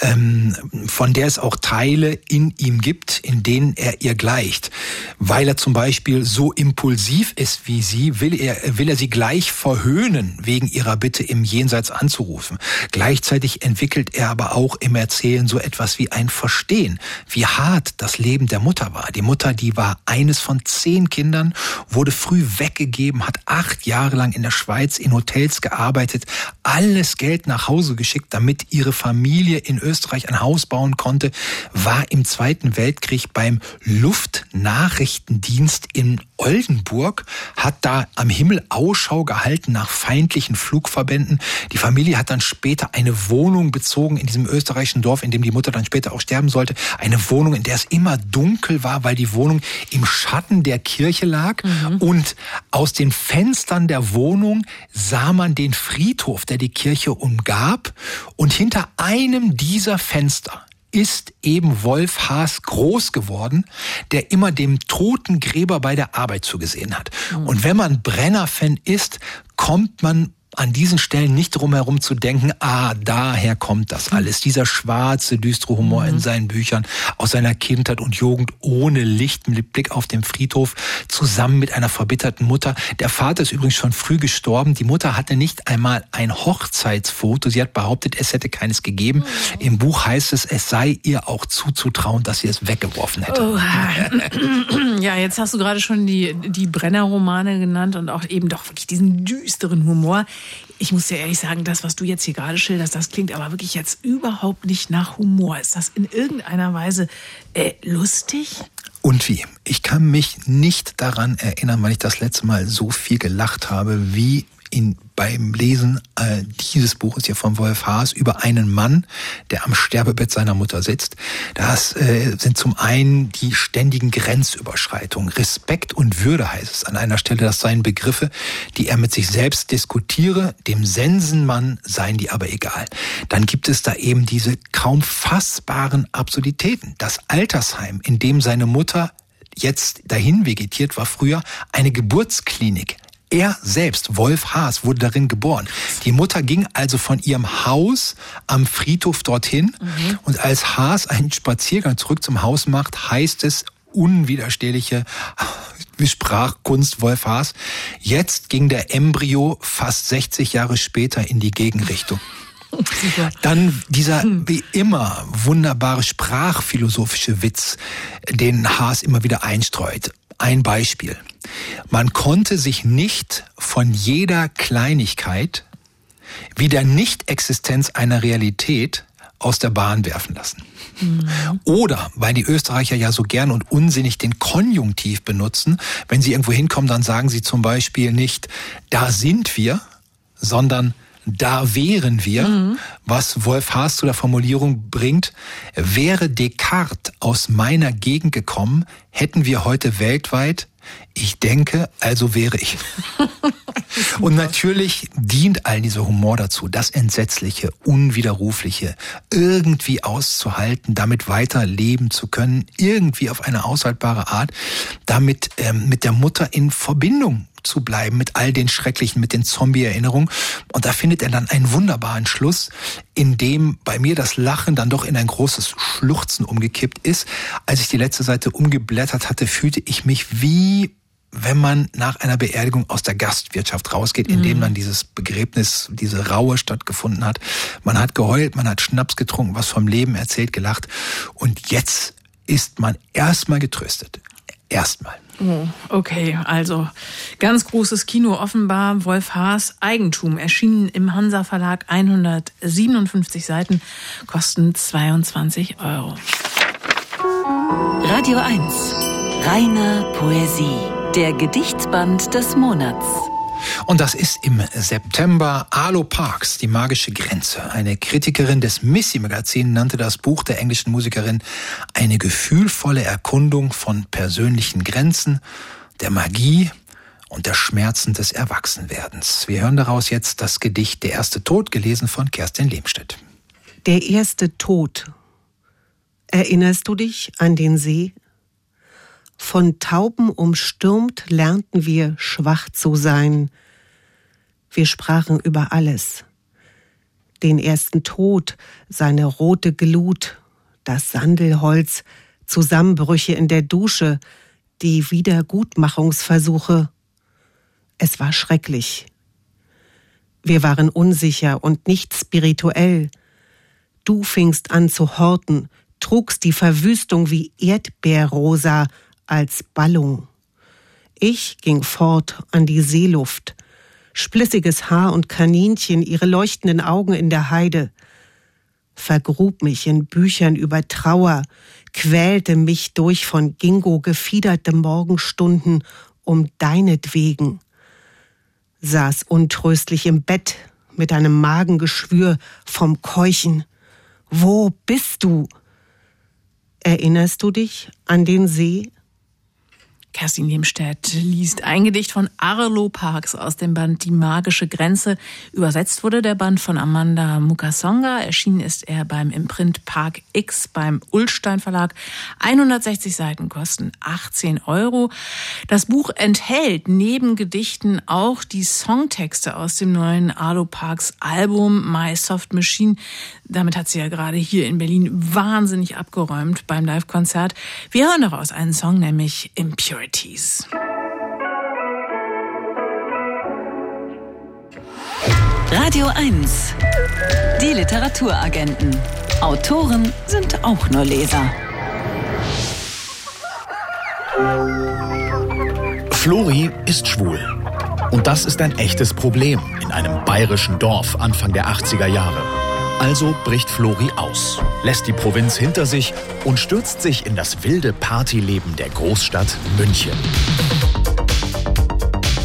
ähm, von der es auch Teile in ihm gibt, in denen er ihr gleicht. Weil er zum Beispiel so impulsiv ist, ist wie sie, will er, will er sie gleich verhöhnen, wegen ihrer Bitte im Jenseits anzurufen. Gleichzeitig entwickelt er aber auch im Erzählen so etwas wie ein Verstehen, wie hart das Leben der Mutter war. Die Mutter, die war eines von zehn Kindern, wurde früh weggegeben, hat acht Jahre lang in der Schweiz in Hotels gearbeitet, alles Geld nach Hause geschickt, damit ihre Familie in Österreich ein Haus bauen konnte, war im Zweiten Weltkrieg beim Luftnachrichtendienst in Oldenburg, hat da am Himmel Ausschau gehalten nach feindlichen Flugverbänden. Die Familie hat dann später eine Wohnung bezogen in diesem österreichischen Dorf, in dem die Mutter dann später auch sterben sollte. Eine Wohnung, in der es immer dunkel war, weil die Wohnung im Schatten der Kirche lag. Mhm. Und aus den Fenstern der Wohnung sah man den Friedhof, der die Kirche umgab. Und hinter einem dieser Fenster ist eben Wolf Haas groß geworden, der immer dem toten Gräber bei der Arbeit zugesehen hat. Mhm. Und wenn man Brenner-Fan ist, kommt man an diesen Stellen nicht drum herum zu denken, ah, daher kommt das alles. Dieser schwarze, düstere Humor mhm. in seinen Büchern aus seiner Kindheit und Jugend ohne Licht mit Blick auf den Friedhof zusammen mit einer verbitterten Mutter. Der Vater ist übrigens schon früh gestorben. Die Mutter hatte nicht einmal ein Hochzeitsfoto. Sie hat behauptet, es hätte keines gegeben. Mhm. Im Buch heißt es, es sei ihr auch zuzutrauen, dass sie es weggeworfen hätte. Ja, jetzt hast du gerade schon die, die Brenner-Romane genannt und auch eben doch wirklich diesen düsteren Humor ich muss dir ehrlich sagen, das, was du jetzt hier gerade schilderst, das klingt aber wirklich jetzt überhaupt nicht nach Humor. Ist das in irgendeiner Weise äh, lustig? Und wie? Ich kann mich nicht daran erinnern, weil ich das letzte Mal so viel gelacht habe, wie in, beim Lesen äh, dieses Buches hier von Wolf Haas über einen Mann, der am Sterbebett seiner Mutter sitzt. Das äh, sind zum einen die ständigen Grenzüberschreitungen. Respekt und Würde heißt es an einer Stelle, das seien Begriffe, die er mit sich selbst diskutiere. Dem Sensenmann seien die aber egal. Dann gibt es da eben diese kaum fassbaren Absurditäten. Das Altersheim, in dem seine Mutter jetzt dahin vegetiert, war früher eine Geburtsklinik. Er selbst, Wolf Haas, wurde darin geboren. Die Mutter ging also von ihrem Haus am Friedhof dorthin mhm. und als Haas einen Spaziergang zurück zum Haus macht, heißt es unwiderstehliche Sprachkunst Wolf Haas. Jetzt ging der Embryo fast 60 Jahre später in die Gegenrichtung. Dann dieser hm. wie immer wunderbare sprachphilosophische Witz, den Haas immer wieder einstreut. Ein Beispiel. Man konnte sich nicht von jeder Kleinigkeit wie der Nichtexistenz einer Realität aus der Bahn werfen lassen. Mhm. Oder, weil die Österreicher ja so gern und unsinnig den Konjunktiv benutzen, wenn sie irgendwo hinkommen, dann sagen sie zum Beispiel nicht, da sind wir, sondern da wären wir, mhm. was Wolf Haas zu der Formulierung bringt, wäre Descartes aus meiner Gegend gekommen, hätten wir heute weltweit ich denke, also wäre ich. Und natürlich dient all dieser Humor dazu, das Entsetzliche, Unwiderrufliche irgendwie auszuhalten, damit weiterleben zu können, irgendwie auf eine aushaltbare Art, damit ähm, mit der Mutter in Verbindung zu bleiben mit all den schrecklichen, mit den Zombie-Erinnerungen. Und da findet er dann einen wunderbaren Schluss, in dem bei mir das Lachen dann doch in ein großes Schluchzen umgekippt ist. Als ich die letzte Seite umgeblättert hatte, fühlte ich mich wie wenn man nach einer Beerdigung aus der Gastwirtschaft rausgeht, in dem mhm. dann dieses Begräbnis, diese Raue stattgefunden hat. Man hat geheult, man hat Schnaps getrunken, was vom Leben erzählt, gelacht. Und jetzt ist man erstmal getröstet. Erstmal. Oh, okay, also ganz großes Kino offenbar. Wolf Haas Eigentum erschienen im Hansa Verlag 157 Seiten, kosten 22 Euro. Radio 1, reine Poesie, der Gedichtband des Monats. Und das ist im September Arlo Parks, Die magische Grenze. Eine Kritikerin des Missy-Magazin nannte das Buch der englischen Musikerin eine gefühlvolle Erkundung von persönlichen Grenzen, der Magie und der Schmerzen des Erwachsenwerdens. Wir hören daraus jetzt das Gedicht Der erste Tod, gelesen von Kerstin Lehmstedt. Der erste Tod. Erinnerst du dich an den See? Von Tauben umstürmt lernten wir schwach zu sein. Wir sprachen über alles. Den ersten Tod, seine rote Glut, das Sandelholz, Zusammenbrüche in der Dusche, die Wiedergutmachungsversuche. Es war schrecklich. Wir waren unsicher und nicht spirituell. Du fingst an zu horten, trugst die Verwüstung wie Erdbeerrosa als Ballung. Ich ging fort an die Seeluft, splissiges Haar und Kaninchen, ihre leuchtenden Augen in der Heide, vergrub mich in Büchern über Trauer, quälte mich durch von Gingo gefiederte Morgenstunden um deinetwegen, saß untröstlich im Bett mit einem Magengeschwür vom Keuchen. Wo bist du? Erinnerst du dich an den See? Kerstin Lehmstedt liest ein Gedicht von Arlo Parks aus dem Band Die magische Grenze. Übersetzt wurde der Band von Amanda Mukasonga. Erschienen ist er beim Imprint Park X beim Ulstein Verlag. 160 Seiten kosten 18 Euro. Das Buch enthält neben Gedichten auch die Songtexte aus dem neuen Arlo Parks Album My Soft Machine. Damit hat sie ja gerade hier in Berlin wahnsinnig abgeräumt beim Live-Konzert. Wir hören daraus einen Song, nämlich Impurities. Radio 1. Die Literaturagenten. Autoren sind auch nur Leser. Flori ist schwul. Und das ist ein echtes Problem in einem bayerischen Dorf Anfang der 80er Jahre. Also bricht Flori aus, lässt die Provinz hinter sich und stürzt sich in das wilde Partyleben der Großstadt München.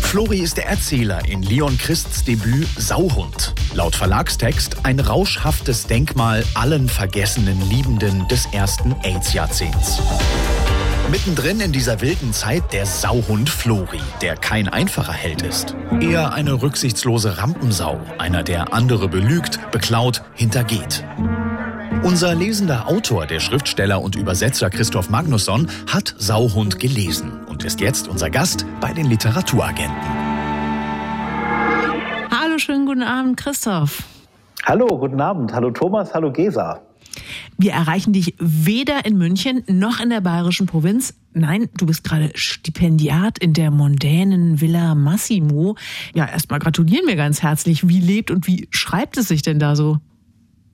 Flori ist der Erzähler in Leon Christs Debüt Sauhund. Laut Verlagstext ein rauschhaftes Denkmal allen vergessenen Liebenden des ersten AIDS-Jahrzehnts. Mittendrin in dieser wilden Zeit der Sauhund Flori, der kein einfacher Held ist. Eher eine rücksichtslose Rampensau, einer, der andere belügt, beklaut, hintergeht. Unser lesender Autor, der Schriftsteller und Übersetzer Christoph Magnusson, hat Sauhund gelesen und ist jetzt unser Gast bei den Literaturagenten. Hallo, schönen guten Abend, Christoph. Hallo, guten Abend. Hallo Thomas, hallo Gesa. Wir erreichen dich weder in München noch in der bayerischen Provinz. Nein, du bist gerade Stipendiat in der mondänen Villa Massimo. Ja, erstmal gratulieren wir ganz herzlich. Wie lebt und wie schreibt es sich denn da so?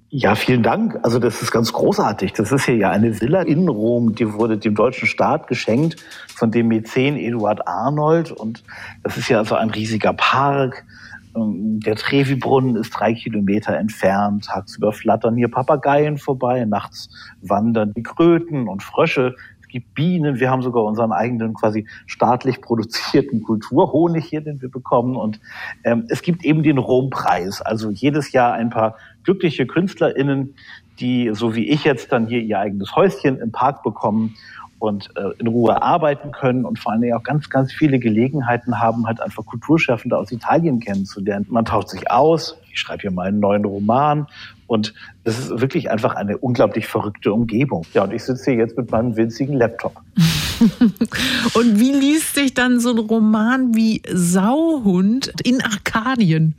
Ja, vielen Dank. Also das ist ganz großartig. Das ist hier ja eine Villa in Rom, die wurde dem deutschen Staat geschenkt von dem Mäzen Eduard Arnold. Und das ist ja also ein riesiger Park der Trevi-Brunnen ist drei Kilometer entfernt. Tagsüber flattern hier Papageien vorbei. Nachts wandern die Kröten und Frösche. Es gibt Bienen. Wir haben sogar unseren eigenen quasi staatlich produzierten Kulturhonig hier, den wir bekommen. Und ähm, es gibt eben den Rompreis. Also jedes Jahr ein paar glückliche KünstlerInnen, die, so wie ich jetzt, dann hier ihr eigenes Häuschen im Park bekommen und äh, in Ruhe arbeiten können und vor allen Dingen auch ganz, ganz viele Gelegenheiten haben, halt einfach Kulturschaffende aus Italien kennenzulernen. Man tauscht sich aus. Ich schreibe hier meinen neuen Roman und es ist wirklich einfach eine unglaublich verrückte Umgebung. Ja, und ich sitze hier jetzt mit meinem winzigen Laptop. und wie liest sich dann so ein Roman wie Sauhund in Arkadien?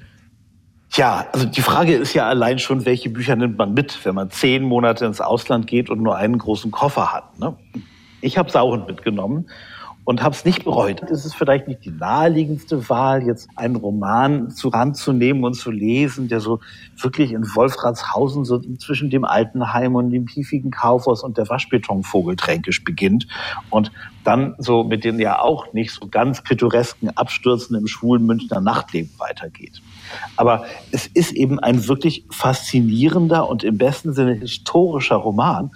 Ja, also die Frage ist ja allein schon, welche Bücher nimmt man mit, wenn man zehn Monate ins Ausland geht und nur einen großen Koffer hat. Ne? Ich habe Sauren mitgenommen und habe es nicht bereut. Es ist vielleicht nicht die naheliegendste Wahl, jetzt einen Roman zu ranzunehmen und zu lesen, der so wirklich in Wolfratshausen so zwischen dem Altenheim und dem piefigen Kaufhaus und der Waschbetonvogel tränkisch beginnt und dann so mit den ja auch nicht so ganz pittoresken Abstürzen im schwulen Münchner Nachtleben weitergeht. Aber es ist eben ein wirklich faszinierender und im besten Sinne historischer Roman,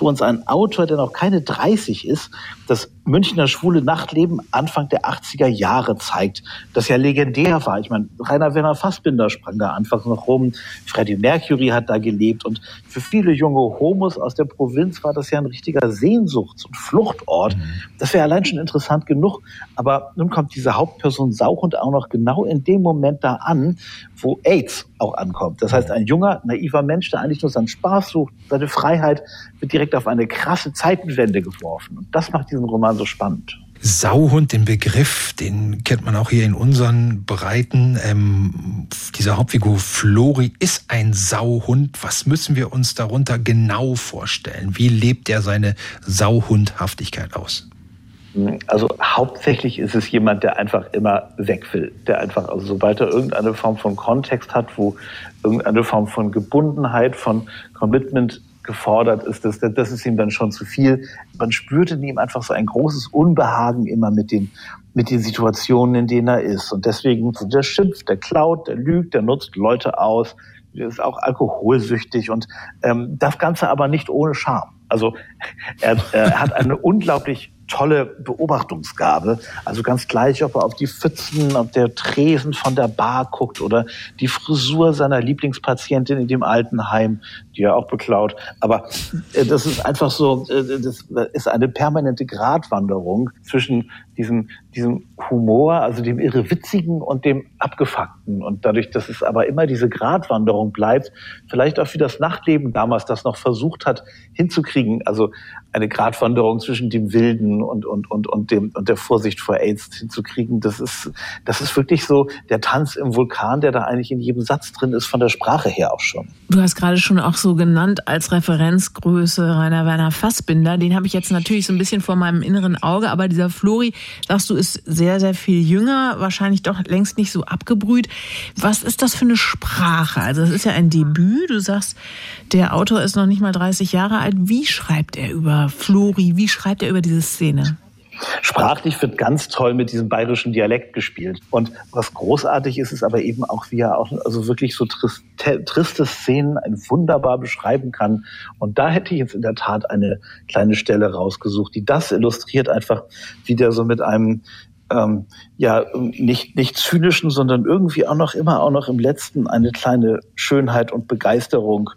wo uns ein Autor, der noch keine 30 ist, das Münchner schwule Nachtleben Anfang der 80er Jahre zeigt, das ja legendär war. Ich meine, Rainer Werner Fassbinder sprang da anfangs noch rum, Freddie Mercury hat da gelebt und für viele junge Homos aus der Provinz war das ja ein richtiger Sehnsuchts- und Fluchtort. Mhm. Das wäre allein schon interessant genug. Aber nun kommt diese Hauptperson Sauchhund auch noch genau in dem Moment da an, wo AIDS auch ankommt. Das heißt, ein junger, naiver Mensch, der eigentlich nur seinen Spaß sucht, seine Freiheit, wird direkt auf eine krasse Zeitenwende geworfen. Und das macht diesen Roman so spannend. Sauhund, den Begriff, den kennt man auch hier in unseren Breiten. Ähm, dieser Hauptfigur Flori ist ein Sauhund. Was müssen wir uns darunter genau vorstellen? Wie lebt er seine Sauhundhaftigkeit aus? Also hauptsächlich ist es jemand, der einfach immer weg will. Der einfach, also sobald er irgendeine Form von Kontext hat, wo irgendeine Form von Gebundenheit, von Commitment gefordert ist, das, das ist ihm dann schon zu viel. Man spürt in ihm einfach so ein großes Unbehagen immer mit den, mit den Situationen, in denen er ist. Und deswegen, der schimpft, der klaut, der lügt, der nutzt Leute aus, der ist auch alkoholsüchtig und ähm, das Ganze aber nicht ohne Charme. Also er, er hat eine unglaublich tolle Beobachtungsgabe. Also ganz gleich, ob er auf die Pfützen, auf der Tresen von der Bar guckt oder die Frisur seiner Lieblingspatientin in dem Altenheim, die er auch beklaut. Aber äh, das ist einfach so, äh, das ist eine permanente Gratwanderung zwischen diesem, diesem Humor, also dem Irrewitzigen und dem Abgefuckten. Und dadurch, dass es aber immer diese Gratwanderung bleibt, vielleicht auch wie das Nachtleben damals das noch versucht hat hinzukriegen, also eine Gratwanderung zwischen dem Wilden und, und, und, und, dem, und der Vorsicht vor AIDS hinzukriegen, das ist, das ist wirklich so der Tanz im Vulkan, der da eigentlich in jedem Satz drin ist, von der Sprache her auch schon. Du hast gerade schon auch so genannt als Referenzgröße Rainer Werner Fassbinder. Den habe ich jetzt natürlich so ein bisschen vor meinem inneren Auge, aber dieser Flori, sagst du, ist sehr, sehr viel jünger, wahrscheinlich doch längst nicht so abgebrüht. Was ist das für eine Sprache? Also es ist ja ein Debüt. Du sagst, der Autor ist noch nicht mal 30 Jahre alt. Wie schreibt er über Flori? Wie schreibt er über diese Szene? Sprachlich wird ganz toll mit diesem bayerischen Dialekt gespielt. Und was großartig ist, ist aber eben auch, wie er auch also wirklich so triste, triste Szenen wunderbar beschreiben kann. Und da hätte ich jetzt in der Tat eine kleine Stelle rausgesucht, die das illustriert einfach, wie der so mit einem ähm, ja nicht nicht zynischen, sondern irgendwie auch noch immer auch noch im letzten eine kleine Schönheit und Begeisterung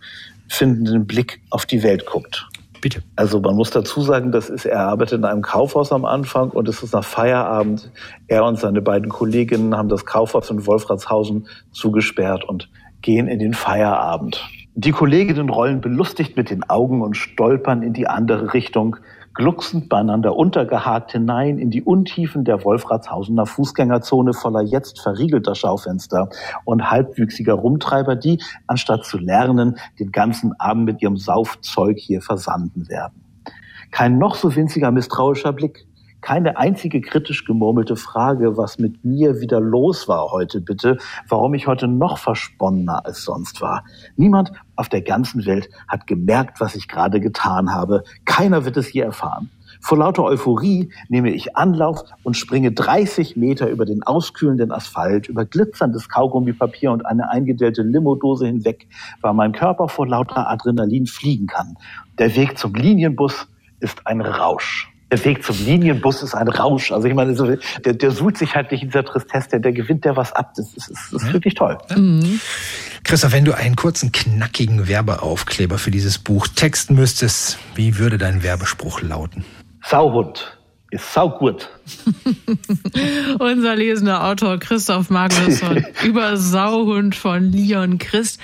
findenden Blick auf die Welt guckt. Bitte. Also man muss dazu sagen, das ist, er arbeitet in einem Kaufhaus am Anfang und es ist nach Feierabend. Er und seine beiden Kolleginnen haben das Kaufhaus in Wolfratshausen zugesperrt und gehen in den Feierabend. Die Kolleginnen rollen belustigt mit den Augen und stolpern in die andere Richtung glucksend beieinander untergehakt hinein in die Untiefen der Wolfratshausener Fußgängerzone voller jetzt verriegelter Schaufenster und halbwüchsiger Rumtreiber, die, anstatt zu lernen, den ganzen Abend mit ihrem Saufzeug hier versanden werden. Kein noch so winziger misstrauischer Blick, keine einzige kritisch gemurmelte Frage, was mit mir wieder los war heute bitte, warum ich heute noch versponnener als sonst war. Niemand auf der ganzen Welt hat gemerkt, was ich gerade getan habe. Keiner wird es je erfahren. Vor lauter Euphorie nehme ich Anlauf und springe 30 Meter über den auskühlenden Asphalt, über glitzerndes Kaugummipapier und eine eingedellte Limodose hinweg, weil mein Körper vor lauter Adrenalin fliegen kann. Der Weg zum Linienbus ist ein Rausch der Weg zum Linienbus ist ein Rausch. Also ich meine, so, der, der sucht sich halt nicht in dieser Tristesse, der, der gewinnt der was ab. Das ist, das ist wirklich toll. Mhm. Christoph, wenn du einen kurzen, knackigen Werbeaufkleber für dieses Buch texten müsstest, wie würde dein Werbespruch lauten? Sauhund ist saugut. Unser lesender Autor Christoph Magnusson über Sauhund von Leon Christ.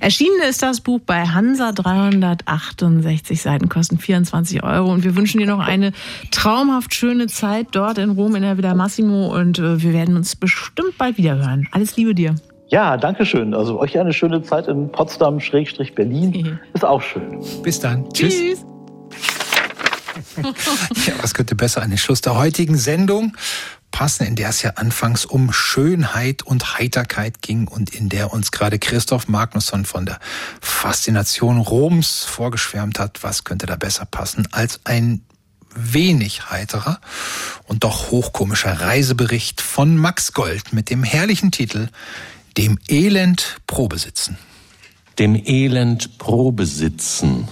Erschienen ist das Buch bei Hansa 368 Seiten, kosten 24 Euro. Und wir wünschen dir noch eine traumhaft schöne Zeit dort in Rom in der Villa Massimo. Und äh, wir werden uns bestimmt bald wieder hören. Alles Liebe dir. Ja, danke schön. Also euch eine schöne Zeit in Potsdam-Berlin. Ist auch schön. Bis dann. Tschüss. Tschüss. Ja, was könnte besser an den Schluss der heutigen Sendung passen, in der es ja anfangs um Schönheit und Heiterkeit ging und in der uns gerade Christoph Magnusson von der Faszination Roms vorgeschwärmt hat. Was könnte da besser passen als ein wenig heiterer und doch hochkomischer Reisebericht von Max Gold mit dem herrlichen Titel Dem Elend Probesitzen. Dem Elend Probesitzen.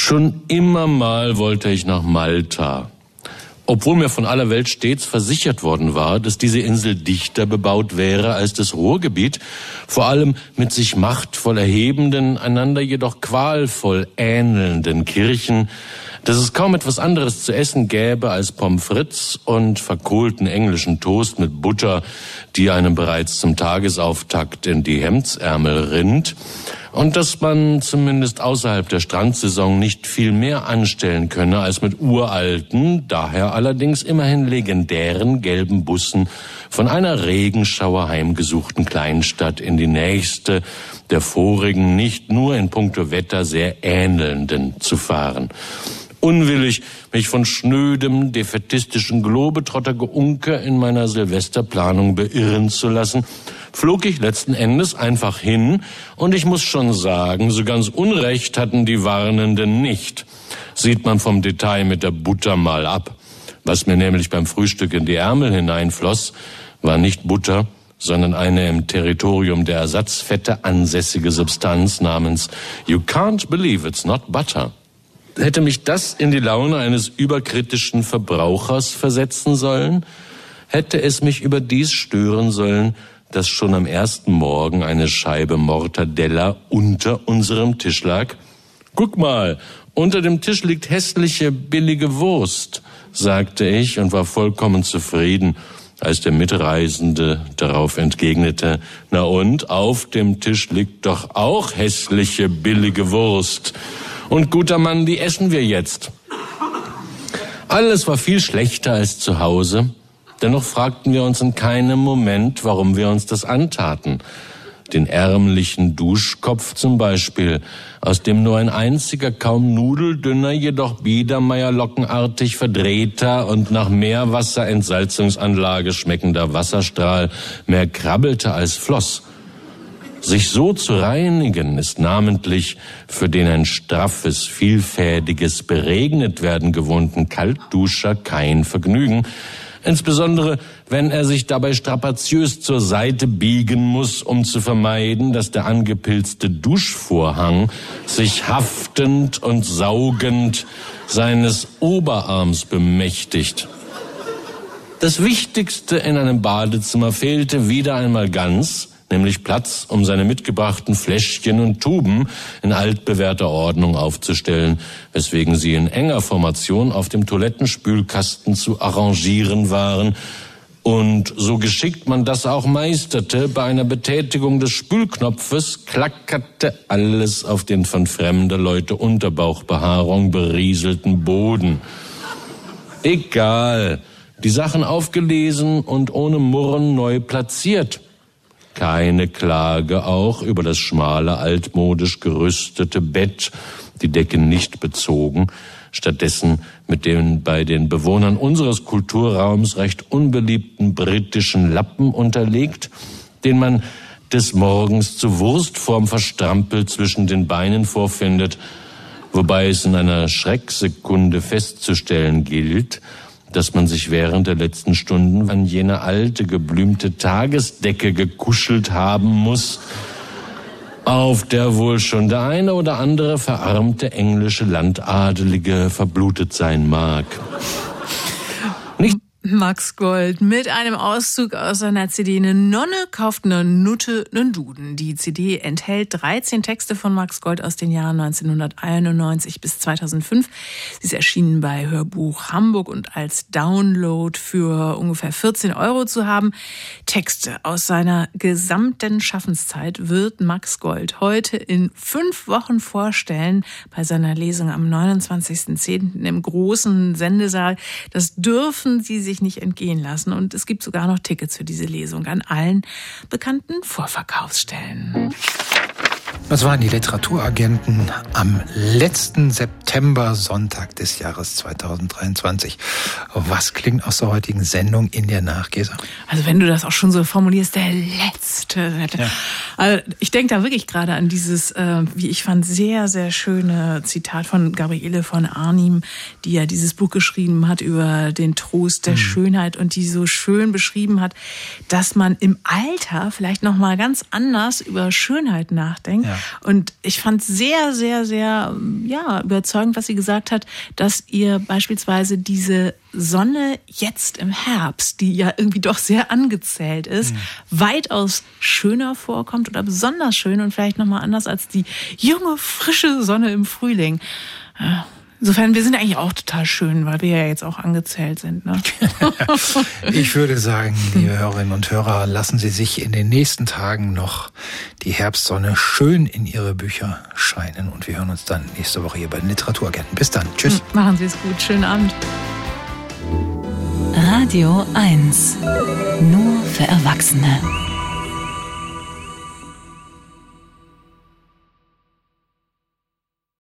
Schon immer mal wollte ich nach Malta. Obwohl mir von aller Welt stets versichert worden war, dass diese Insel dichter bebaut wäre als das Ruhrgebiet, vor allem mit sich machtvoll erhebenden, einander jedoch qualvoll ähnelnden Kirchen, dass es kaum etwas anderes zu essen gäbe als Pommes frites und verkohlten englischen Toast mit Butter, die einem bereits zum Tagesauftakt in die Hemdsärmel rinnt, und dass man zumindest außerhalb der Strandsaison nicht viel mehr anstellen könne als mit uralten, daher allerdings immerhin legendären gelben Bussen von einer Regenschauer heimgesuchten Kleinstadt in die nächste, der vorigen nicht nur in puncto Wetter sehr ähnelnden zu fahren unwillig, mich von schnödem, defetistischen Globetrotter-Geunker in meiner Silvesterplanung beirren zu lassen, flog ich letzten Endes einfach hin und ich muss schon sagen, so ganz Unrecht hatten die Warnenden nicht. Sieht man vom Detail mit der Butter mal ab. Was mir nämlich beim Frühstück in die Ärmel hineinfloss, war nicht Butter, sondern eine im Territorium der Ersatzfette ansässige Substanz namens You can't believe it's not butter. Hätte mich das in die Laune eines überkritischen Verbrauchers versetzen sollen? Hätte es mich überdies stören sollen, dass schon am ersten Morgen eine Scheibe Mortadella unter unserem Tisch lag? Guck mal, unter dem Tisch liegt hässliche, billige Wurst, sagte ich und war vollkommen zufrieden, als der Mitreisende darauf entgegnete, na und, auf dem Tisch liegt doch auch hässliche, billige Wurst. Und guter Mann, die essen wir jetzt. Alles war viel schlechter als zu Hause. Dennoch fragten wir uns in keinem Moment, warum wir uns das antaten. Den ärmlichen Duschkopf zum Beispiel, aus dem nur ein einziger, kaum nudeldünner, jedoch biedermeierlockenartig verdrehter und nach Meerwasserentsalzungsanlage schmeckender Wasserstrahl mehr krabbelte als floss. Sich so zu reinigen ist namentlich für den ein straffes, vielfädiges, beregnet werden gewohnten Kaltduscher kein Vergnügen, insbesondere wenn er sich dabei strapaziös zur Seite biegen muss, um zu vermeiden, dass der angepilzte Duschvorhang sich haftend und saugend seines Oberarms bemächtigt. Das Wichtigste in einem Badezimmer fehlte wieder einmal ganz, nämlich Platz, um seine mitgebrachten Fläschchen und Tuben in altbewährter Ordnung aufzustellen, weswegen sie in enger Formation auf dem Toilettenspülkasten zu arrangieren waren, und so geschickt man das auch meisterte, bei einer Betätigung des Spülknopfes klackerte alles auf den von fremder Leute Unterbauchbehaarung berieselten Boden. Egal, die Sachen aufgelesen und ohne Murren neu platziert. Keine Klage auch über das schmale, altmodisch gerüstete Bett, die Decken nicht bezogen, stattdessen mit den bei den Bewohnern unseres Kulturraums recht unbeliebten britischen Lappen unterlegt, den man des Morgens zu Wurstform verstrampelt zwischen den Beinen vorfindet, wobei es in einer Schrecksekunde festzustellen gilt, dass man sich während der letzten Stunden an jene alte, geblümte Tagesdecke gekuschelt haben muss, auf der wohl schon der eine oder andere verarmte englische Landadelige verblutet sein mag. Max Gold mit einem Auszug aus seiner CD Eine Nonne kauft eine Nutte einen Duden. Die CD enthält 13 Texte von Max Gold aus den Jahren 1991 bis 2005. Sie ist erschienen bei Hörbuch Hamburg und als Download für ungefähr 14 Euro zu haben. Texte aus seiner gesamten Schaffenszeit wird Max Gold heute in fünf Wochen vorstellen bei seiner Lesung am 29.10. im großen Sendesaal. Das dürfen Sie sich sich nicht entgehen lassen. Und es gibt sogar noch Tickets für diese Lesung an allen bekannten Vorverkaufsstellen. Das waren die Literaturagenten am letzten September Sonntag des Jahres 2023. Was klingt aus der heutigen Sendung in der Nachgesa? Also wenn du das auch schon so formulierst, der letzte. Ja. Also ich denke da wirklich gerade an dieses, äh, wie ich fand, sehr, sehr schöne Zitat von Gabriele von Arnim, die ja dieses Buch geschrieben hat über den Trost der mhm. Schönheit und die so schön beschrieben hat, dass man im Alter vielleicht nochmal ganz anders über Schönheit nachdenkt. Ja. Und ich fand sehr, sehr, sehr, ja, überzeugend, was sie gesagt hat, dass ihr beispielsweise diese Sonne jetzt im Herbst, die ja irgendwie doch sehr angezählt ist, mhm. weitaus schöner vorkommt oder besonders schön und vielleicht nochmal anders als die junge, frische Sonne im Frühling. Insofern, wir sind eigentlich auch total schön, weil wir ja jetzt auch angezählt sind. Ne? ich würde sagen, liebe Hörerinnen und Hörer, lassen Sie sich in den nächsten Tagen noch die Herbstsonne schön in Ihre Bücher scheinen. Und wir hören uns dann nächste Woche hier bei den Literaturagenten. Bis dann. Tschüss. Machen Sie es gut. Schönen Abend. Radio 1. Nur für Erwachsene.